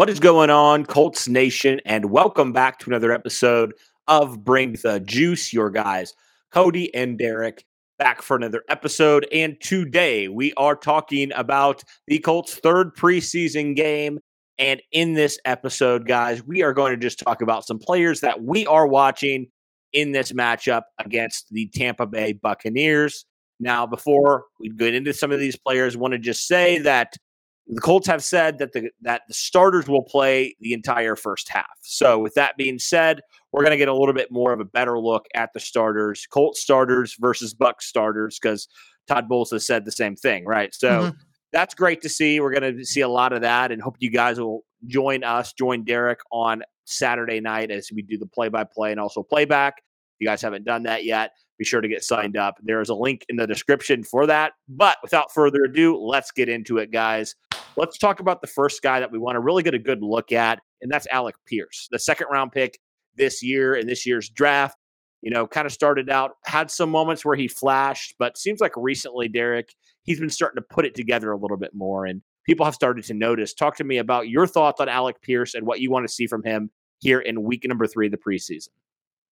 What is going on, Colts Nation? And welcome back to another episode of Bring the Juice. Your guys, Cody and Derek, back for another episode. And today we are talking about the Colts' third preseason game. And in this episode, guys, we are going to just talk about some players that we are watching in this matchup against the Tampa Bay Buccaneers. Now, before we get into some of these players, want to just say that the Colts have said that the that the starters will play the entire first half. So with that being said, we're going to get a little bit more of a better look at the starters, Colts starters versus Buck starters because Todd Bowles has said the same thing, right? So mm-hmm. that's great to see. We're going to see a lot of that and hope you guys will join us, join Derek on Saturday night as we do the play-by-play and also playback. If you guys haven't done that yet, be sure to get signed up. There is a link in the description for that. But without further ado, let's get into it, guys. Let's talk about the first guy that we want to really get a good look at, and that's Alec Pierce, the second round pick this year in this year's draft. You know, kind of started out, had some moments where he flashed, but seems like recently, Derek, he's been starting to put it together a little bit more, and people have started to notice. Talk to me about your thoughts on Alec Pierce and what you want to see from him here in week number three of the preseason.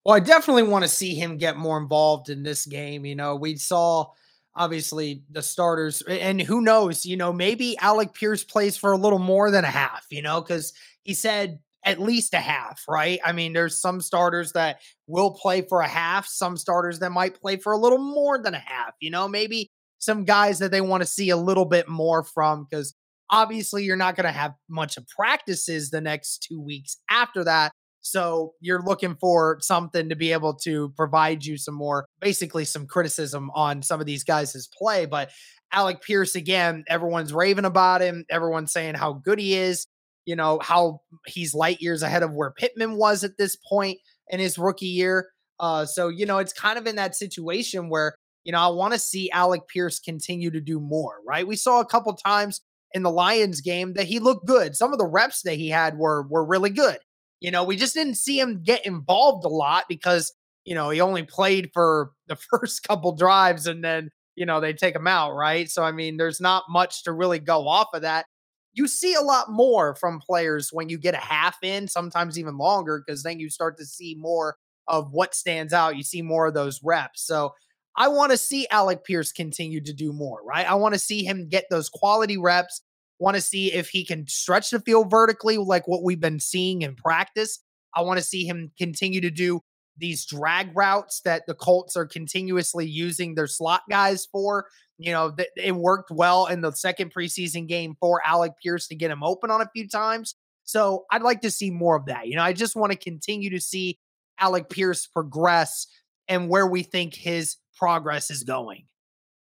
Well, I definitely want to see him get more involved in this game. You know, we saw obviously the starters, and who knows, you know, maybe Alec Pierce plays for a little more than a half, you know, because he said at least a half, right? I mean, there's some starters that will play for a half, some starters that might play for a little more than a half, you know, maybe some guys that they want to see a little bit more from because obviously you're not going to have much of practices the next two weeks after that. So you're looking for something to be able to provide you some more, basically some criticism on some of these guys' play. But Alec Pierce, again, everyone's raving about him. Everyone's saying how good he is, you know, how he's light years ahead of where Pittman was at this point in his rookie year. Uh, so, you know, it's kind of in that situation where, you know, I want to see Alec Pierce continue to do more, right? We saw a couple times in the Lions game that he looked good. Some of the reps that he had were were really good. You know, we just didn't see him get involved a lot because, you know, he only played for the first couple drives and then, you know, they take him out, right? So, I mean, there's not much to really go off of that. You see a lot more from players when you get a half in, sometimes even longer, because then you start to see more of what stands out. You see more of those reps. So, I want to see Alec Pierce continue to do more, right? I want to see him get those quality reps Want to see if he can stretch the field vertically, like what we've been seeing in practice. I want to see him continue to do these drag routes that the Colts are continuously using their slot guys for. You know, th- it worked well in the second preseason game for Alec Pierce to get him open on a few times. So I'd like to see more of that. You know, I just want to continue to see Alec Pierce progress and where we think his progress is going.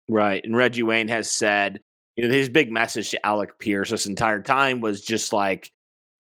Right. And Reggie Wayne has said you know, his big message to Alec Pierce this entire time was just like,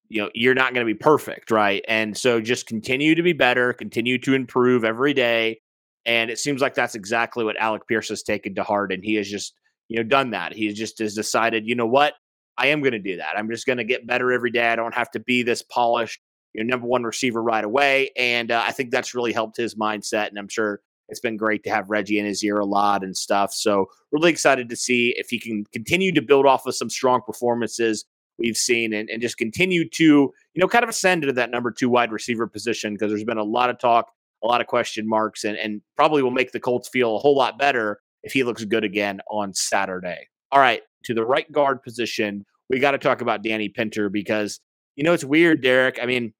you know, you're not going to be perfect, right? And so just continue to be better, continue to improve every day. And it seems like that's exactly what Alec Pierce has taken to heart. And he has just, you know, done that. He just has decided, you know what? I am going to do that. I'm just going to get better every day. I don't have to be this polished, you know, number one receiver right away. And uh, I think that's really helped his mindset. And I'm sure it's been great to have Reggie in his ear a lot and stuff. So really excited to see if he can continue to build off of some strong performances we've seen and, and just continue to, you know, kind of ascend into that number two wide receiver position because there's been a lot of talk, a lot of question marks, and, and probably will make the Colts feel a whole lot better if he looks good again on Saturday. All right, to the right guard position, we got to talk about Danny Pinter because, you know, it's weird, Derek. I mean,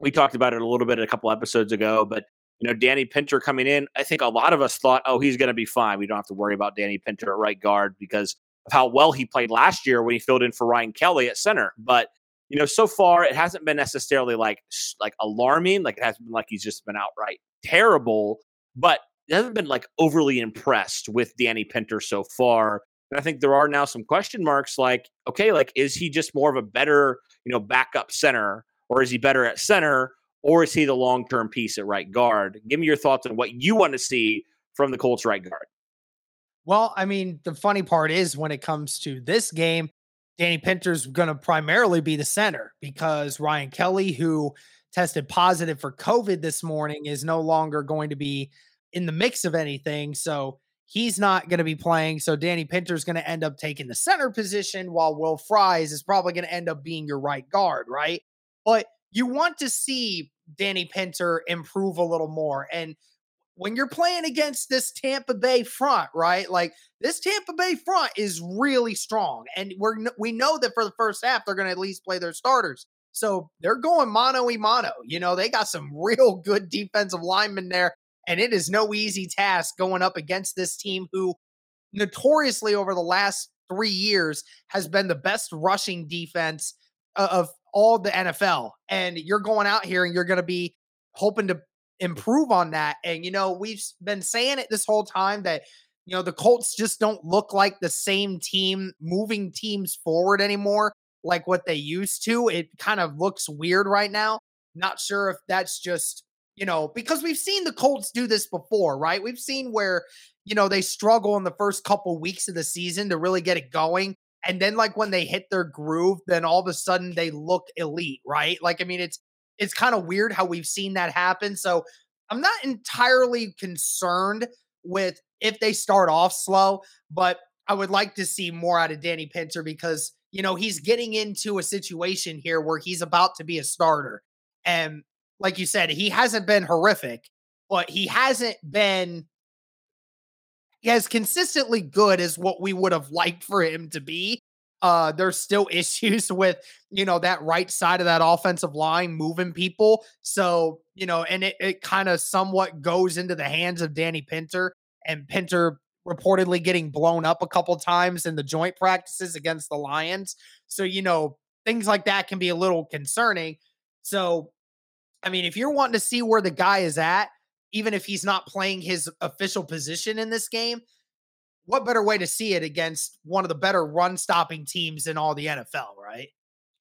we talked about it a little bit a couple episodes ago, but you know, Danny Pinter coming in, I think a lot of us thought, oh, he's going to be fine. We don't have to worry about Danny Pinter at right guard because of how well he played last year when he filled in for Ryan Kelly at center. But you know, so far it hasn't been necessarily like like alarming. Like it hasn't been like he's just been outright terrible, but it hasn't been like overly impressed with Danny Pinter so far. And I think there are now some question marks like, okay, like is he just more of a better, you know, backup center or is he better at center or is he the long term piece at right guard? Give me your thoughts on what you want to see from the Colts right guard. Well, I mean, the funny part is when it comes to this game, Danny Pinter's going to primarily be the center because Ryan Kelly, who tested positive for COVID this morning, is no longer going to be in the mix of anything. So he's not going to be playing. So Danny Pinter's going to end up taking the center position while Will Fries is probably going to end up being your right guard, right? But you want to see Danny Pinter improve a little more. And when you're playing against this Tampa Bay front, right? Like this Tampa Bay front is really strong, and we're we know that for the first half they're going to at least play their starters. So they're going mano y mano. You know, they got some real good defensive linemen there, and it is no easy task going up against this team who notoriously over the last three years has been the best rushing defense of all the NFL. And you're going out here and you're going to be hoping to improve on that. And, you know, we've been saying it this whole time that, you know, the Colts just don't look like the same team moving teams forward anymore like what they used to. It kind of looks weird right now. Not sure if that's just, you know, because we've seen the Colts do this before, right? We've seen where, you know, they struggle in the first couple weeks of the season to really get it going. And then like when they hit their groove, then all of a sudden they look elite, right? Like, I mean, it's it's kind of weird how we've seen that happen. So I'm not entirely concerned with if they start off slow, but I would like to see more out of Danny Pinter because, you know, he's getting into a situation here where he's about to be a starter. And like you said, he hasn't been horrific, but he hasn't been as consistently good as what we would have liked for him to be. Uh, there's still issues with, you know, that right side of that offensive line moving people. So, you know, and it, it kind of somewhat goes into the hands of Danny Pinter and Pinter reportedly getting blown up a couple times in the joint practices against the Lions. So, you know, things like that can be a little concerning. So, I mean, if you're wanting to see where the guy is at, even if he's not playing his official position in this game, what better way to see it against one of the better run stopping teams in all the NFL, right?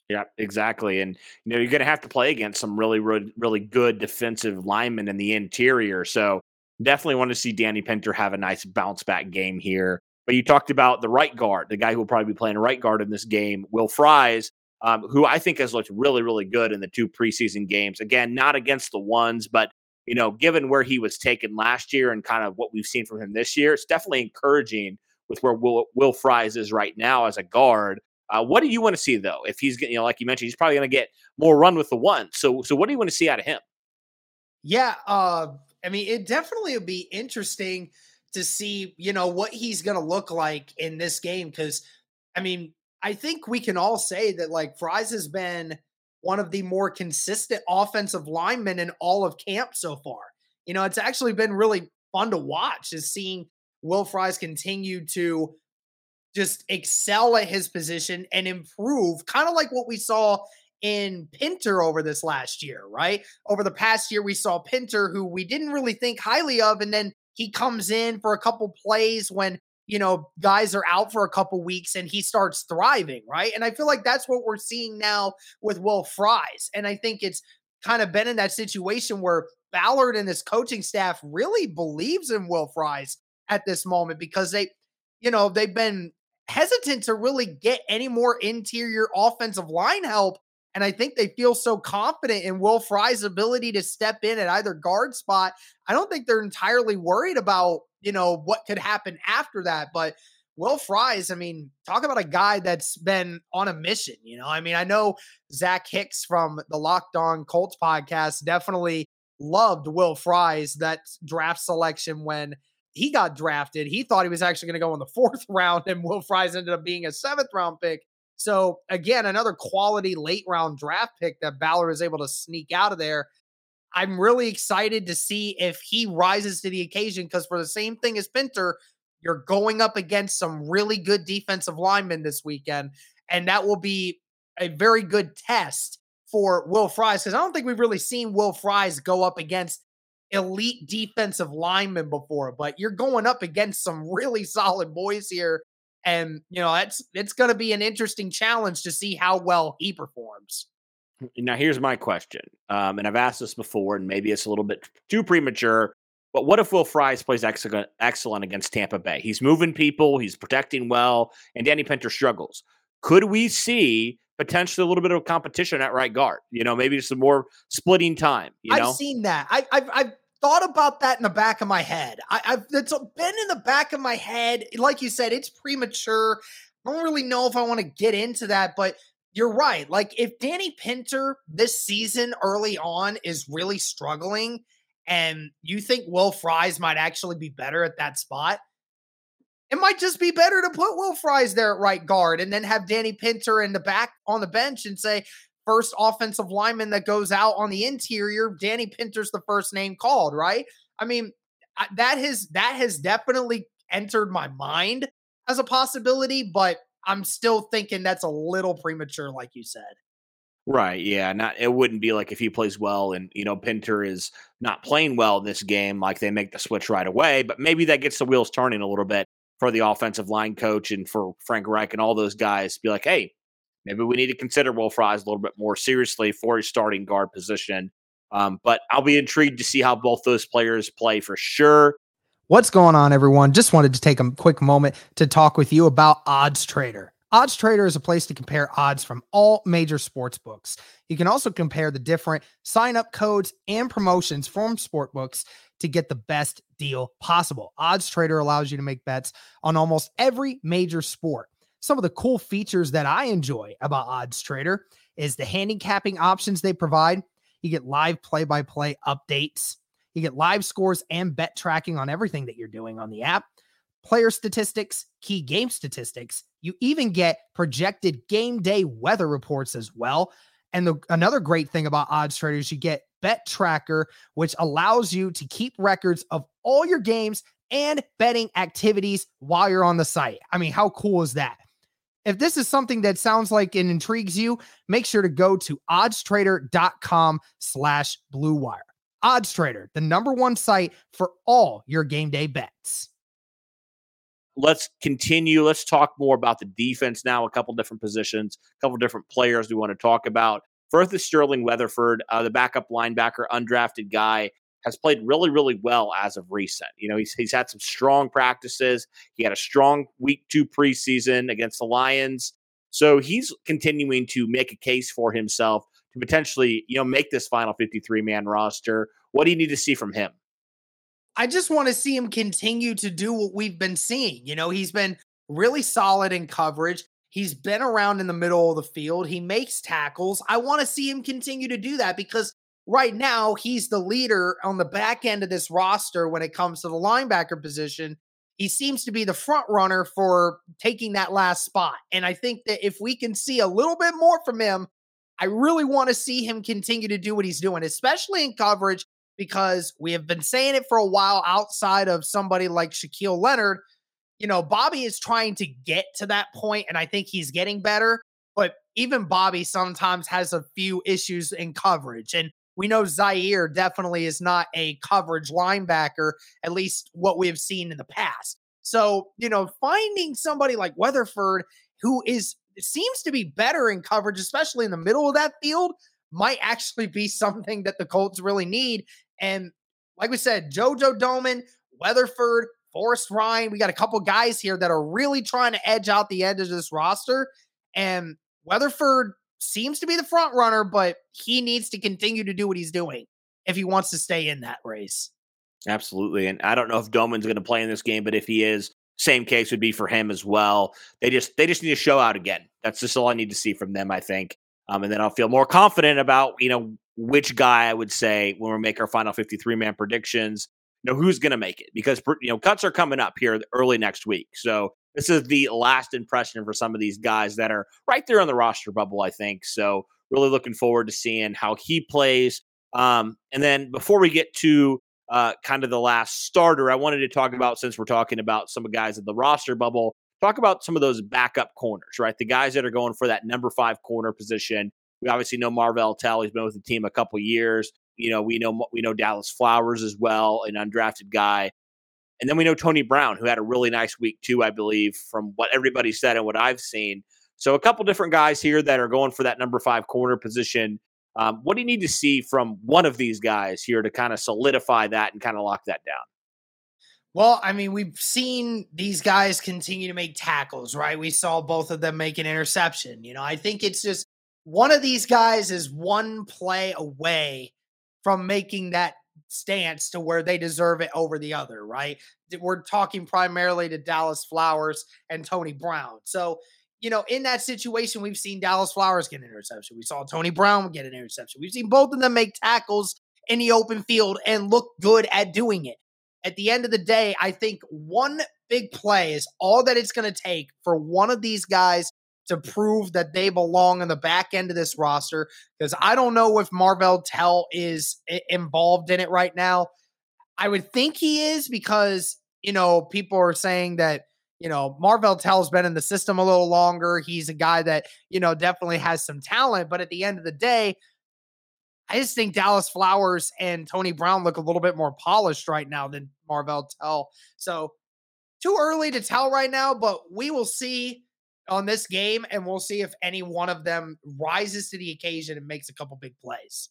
Yeah, exactly. And you know, you're going to have to play against some really, really, good defensive linemen in the interior. So definitely want to see Danny Pinter have a nice bounce back game here. But you talked about the right guard, the guy who will probably be playing right guard in this game, Will Fries, um, who I think has looked really, really good in the two preseason games. Again, not against the ones, but you know, given where he was taken last year and kind of what we've seen from him this year, it's definitely encouraging with where Will, Will Fries is right now as a guard. Uh, what do you want to see though? If he's you know, like you mentioned, he's probably going to get more run with the one. So, so what do you want to see out of him? Yeah, uh, I mean, it definitely would be interesting to see, you know, what he's going to look like in this game. Because, I mean, I think we can all say that like Fries has been one of the more consistent offensive linemen in all of camp so far. You know, it's actually been really fun to watch is seeing Will Fries continue to just excel at his position and improve, kind of like what we saw in Pinter over this last year, right? Over the past year, we saw Pinter, who we didn't really think highly of, and then he comes in for a couple plays when you know, guys are out for a couple weeks and he starts thriving, right? And I feel like that's what we're seeing now with Will Fries. And I think it's kind of been in that situation where Ballard and his coaching staff really believes in Will Fries at this moment because they, you know, they've been hesitant to really get any more interior offensive line help And I think they feel so confident in Will Fries' ability to step in at either guard spot. I don't think they're entirely worried about, you know, what could happen after that. But Will Fries, I mean, talk about a guy that's been on a mission. You know, I mean, I know Zach Hicks from the Locked On Colts podcast definitely loved Will Fries, that draft selection when he got drafted. He thought he was actually going to go in the fourth round, and Will Fries ended up being a seventh round pick. So, again, another quality late round draft pick that Ballard is able to sneak out of there. I'm really excited to see if he rises to the occasion because, for the same thing as Pinter, you're going up against some really good defensive linemen this weekend, and that will be a very good test for Will Fries because I don't think we've really seen Will Fries go up against elite defensive linemen before, but you're going up against some really solid boys here. And you know, it's it's gonna be an interesting challenge to see how well he performs. Now, here's my question. Um, and I've asked this before, and maybe it's a little bit too premature. But what if Will Fries plays excellent, excellent against Tampa Bay? He's moving people, he's protecting well, and Danny Pinter struggles. Could we see potentially a little bit of competition at right guard? You know, maybe some more splitting time. You know? I've seen that. I, I've, I've thought about that in the back of my head. I, have it's been in the back of my head. Like you said, it's premature. I don't really know if I want to get into that, but you're right. Like if Danny Pinter this season early on is really struggling and you think Will Fries might actually be better at that spot, it might just be better to put Will Fries there at right guard and then have Danny Pinter in the back on the bench and say, first offensive lineman that goes out on the interior, Danny Pinter's the first name called, right? I mean, that has that has definitely entered my mind as a possibility, but I'm still thinking that's a little premature, like you said. Right. Yeah. Not. It wouldn't be like if he plays well and you know Pinter is not playing well this game, like they make the switch right away. But maybe that gets the wheels turning a little bit for the offensive line coach and for Frank Reich and all those guys. To be like, hey, maybe we need to consider Will Fries a little bit more seriously for his starting guard position. Um, but I'll be intrigued to see how both those players play for sure. What's going on, everyone? Just wanted to take a quick moment to talk with you about Odds Trader. Odds Trader is a place to compare odds from all major sports books. You can also compare the different sign up codes and promotions from sport books to get the best deal possible. Odds Trader allows you to make bets on almost every major sport. Some of the cool features that I enjoy about Odds Trader is the handicapping options they provide. You get live play by play updates. You get live scores and bet tracking on everything that you're doing on the app player statistics, key game statistics. You even get projected game day weather reports as well. And the, another great thing about odds Trader is you get bet tracker, which allows you to keep records of all your games and betting activities while you're on the site. I mean, how cool is that? If this is something that sounds like it intrigues you, make sure to go to oddstrader.com slash blue wire. Odds Trader, the number one site for all your game day bets let's continue. Let's talk more about the defense now. A couple different positions, a couple different players we want to talk about. First is Sterling Weatherford, uh, the backup linebacker, undrafted guy, has played really, really well as of recent. You know, he's he's had some strong practices. He had a strong week two preseason against the Lions. So he's continuing to make a case for himself to potentially, you know, make this final 53 man roster. What do you need to see from him? I just want to see him continue to do what we've been seeing. You know, he's been really solid in coverage. He's been around in the middle of the field. He makes tackles. I want to see him continue to do that because right now he's the leader on the back end of this roster when it comes to the linebacker position. He seems to be the front runner for taking that last spot. And I think that if we can see a little bit more from him, I really want to see him continue to do what he's doing, especially in coverage because we have been saying it for a while outside of somebody like Shaquille Leonard. You know, Bobby is trying to get to that point, and I think he's getting better. But even Bobby sometimes has a few issues in coverage. And we know Zaire definitely is not a coverage linebacker, at least what we have seen in the past. So, you know, finding somebody like Weatherford who is seems to be better in coverage, especially in the middle of that field, might actually be something that the Colts really need. And like we said, JoJo Domann, Weatherford, Forrest Rhyne, we got a couple guys here that are really trying to edge out the edge of this roster. And Weatherford seems to be the front runner, but he needs to continue to do what he's doing if he wants to stay in that race. Absolutely. And I don't know if Domann's going to play in this game, but if he is, same case would be for him as well. They just they just need to show out again. That's just all I need to see from them, I think. Um, and then I'll feel more confident about, you know, which guy I would say when we make our final 53 man predictions, know, who's going to make it because, you know, cuts are coming up here early next week. So this is the last impression for some of these guys that are right there on the roster bubble, I think. So really looking forward to seeing how he plays. Um, and then before we get to uh, kind of the last starter, I wanted to talk about since we're talking about some of guys in the roster bubble, talk about some of those backup corners, right? The guys that are going for that number five corner position. We obviously know Marvell Tell. He's been with the team a couple years. You know, we know we know Dallas Flowers as well, an undrafted guy. And then we know Tony Brown, who had a really nice week too, I believe, from what everybody said and what I've seen. So a couple different guys here that are going for that number five corner position. Um, what do you need to see from one of these guys here to kind of solidify that and kind of lock that down? Well, I mean, we've seen these guys continue to make tackles, right? We saw both of them make an interception. You know, I think it's just one of these guys is one play away from making that stance to where they deserve it over the other, right? We're talking primarily to Dallas Flowers and Tony Brown. So, you know, in that situation, we've seen Dallas Flowers get an interception. We saw Tony Brown get an interception. We've seen both of them make tackles in the open field and look good at doing it at the end of the day, I think one big play is all that it's going to take for one of these guys to prove that they belong in the back end of this roster. Because I don't know if Marvell Tell is involved in it right now. I would think he is because, you know, people are saying that, you know, Marvell Tell's been in the system a little longer. He's a guy that, you know, definitely has some talent. But at the end of the day, I just think Dallas Flowers and Tony Brown look a little bit more polished right now than Marvell Tell. So too early to tell right now, but we will see on this game and we'll see if any one of them rises to the occasion and makes a couple big plays.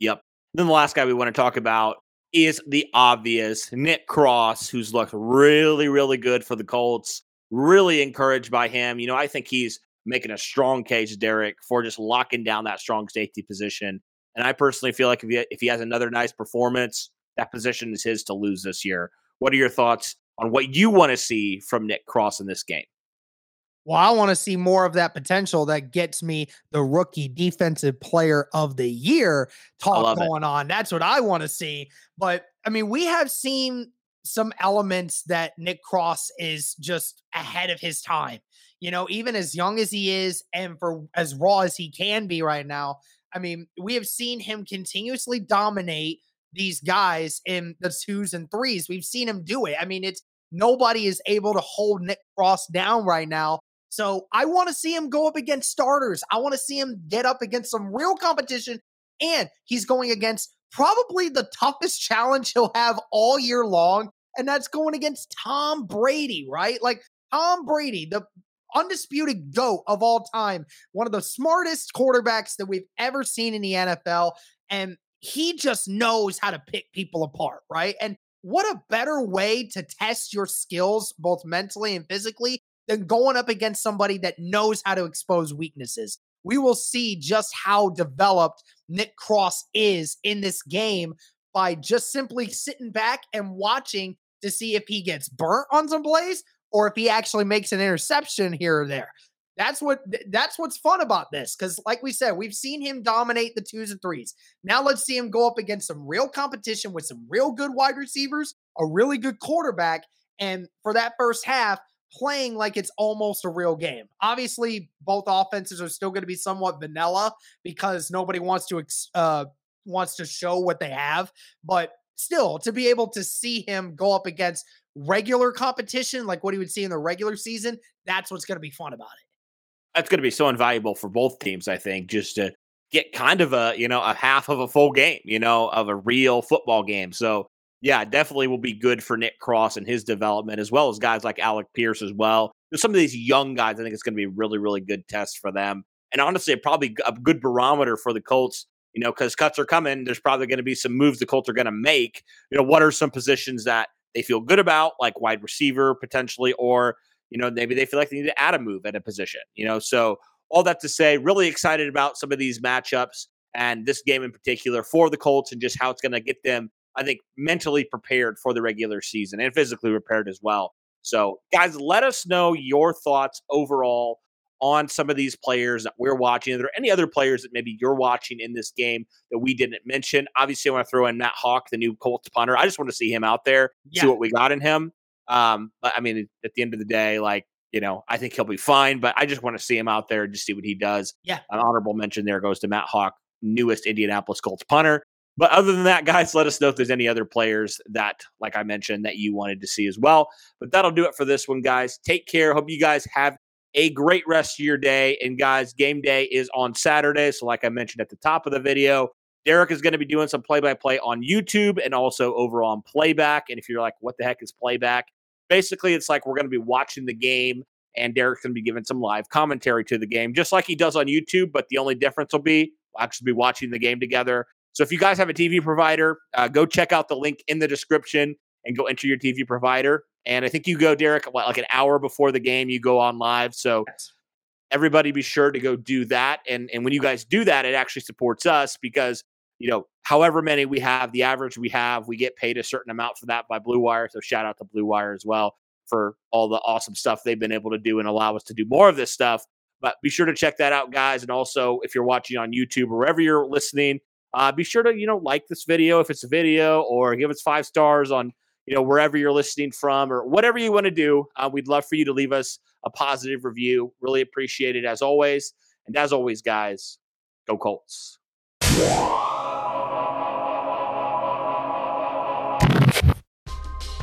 Yep. Then the last guy we want to talk about is the obvious Nick Cross, who's looked really, really good for the Colts. Really encouraged by him. You know, I think he's making a strong case, Derek, for just locking down that strong safety position. And I personally feel like if he, if he has another nice performance, that position is his to lose this year. What are your thoughts on what you want to see from Nick Cross in this game? Well, I want to see more of that potential that gets me the rookie defensive player of the year talk going it. on. That's what I want to see. But I mean, we have seen some elements that Nick Cross is just ahead of his time. You know, even as young as he is and for as raw as he can be right now, I mean, we have seen him continuously dominate these guys in the twos and threes. We've seen him do it. I mean, it's nobody is able to hold Nick Cross down right now. So I want to see him go up against starters. I want to see him get up against some real competition. And he's going against probably the toughest challenge he'll have all year long. And that's going against Tom Brady, right? Like Tom Brady, the undisputed GOAT of all time, one of the smartest quarterbacks that we've ever seen in the NFL. And he just knows how to pick people apart, right? And what a better way to test your skills, both mentally and physically, than going up against somebody that knows how to expose weaknesses. We will see just how developed Nick Cross is in this game by just simply sitting back and watching to see if he gets burnt on some plays or if he actually makes an interception here or there. That's what that's what's fun about this cuz like we said we've seen him dominate the twos and threes. Now let's see him go up against some real competition with some real good wide receivers, a really good quarterback and for that first half playing like it's almost a real game. Obviously both offenses are still going to be somewhat vanilla because nobody wants to ex- uh wants to show what they have, but still to be able to see him go up against regular competition, like what he would see in the regular season, that's what's going to be fun about it. That's going to be so invaluable for both teams, I think, just to get kind of a, you know, a half of a full game, you know, of a real football game. So, yeah, definitely will be good for Nick Cross and his development, as well as guys like Alec Pierce as well. There's some of these young guys, I think it's going to be a really, really good test for them. And honestly, probably a good barometer for the Colts, you know, because cuts are coming. There's probably going to be some moves the Colts are going to make. You know, what are some positions that they feel good about, like wide receiver potentially, or you know maybe they feel like they need to add a move at a position. You know, so all that to say, really excited about some of these matchups and this game in particular for the Colts and just how it's going to get them, I think, mentally prepared for the regular season and physically prepared as well. So, guys, let us know your thoughts overall on some of these players that we're watching. Are there any other players that maybe you're watching in this game that we didn't mention? Obviously, I want to throw in Matt Haack, the new Colts punter. I just want to see him out there, yeah. see what we got in him. Um, but I mean, at the end of the day, like you know, I think he'll be fine. But I just want to see him out there and just see what he does. Yeah, an honorable mention there goes to Matt Haack, newest Indianapolis Colts punter. But other than that, guys, let us know if there's any other players that, like I mentioned, that you wanted to see as well. But that'll do it for this one, guys. Take care. Hope you guys have a great rest of your day. And guys, game day is on Saturday. So, like I mentioned at the top of the video, Derek is going to be doing some play by play on YouTube and also over on playback. And if you're like, what the heck is playback? Basically, it's like we're going to be watching the game and Derek's going to be giving some live commentary to the game, just like he does on YouTube. But the only difference will be we'll actually be watching the game together. So if you guys have a TV provider, uh, go check out the link in the description and go enter your TV provider. And I think you go, Derek, what, like an hour before the game, you go on live. So yes. everybody be sure to go do that. And and when you guys do that, it actually supports us because you know, however many we have, the average we have, we get paid a certain amount for that by Blue Wire. So shout out to Blue Wire as well for all the awesome stuff they've been able to do and allow us to do more of this stuff. But be sure to check that out, guys. And also, if you're watching on YouTube or wherever you're listening, uh, be sure to you know like this video if it's a video, or give us five stars on you know wherever you're listening from, or whatever you want to do. Uh, we'd love for you to leave us a positive review. Really appreciate it as always. And as always, guys, go Colts.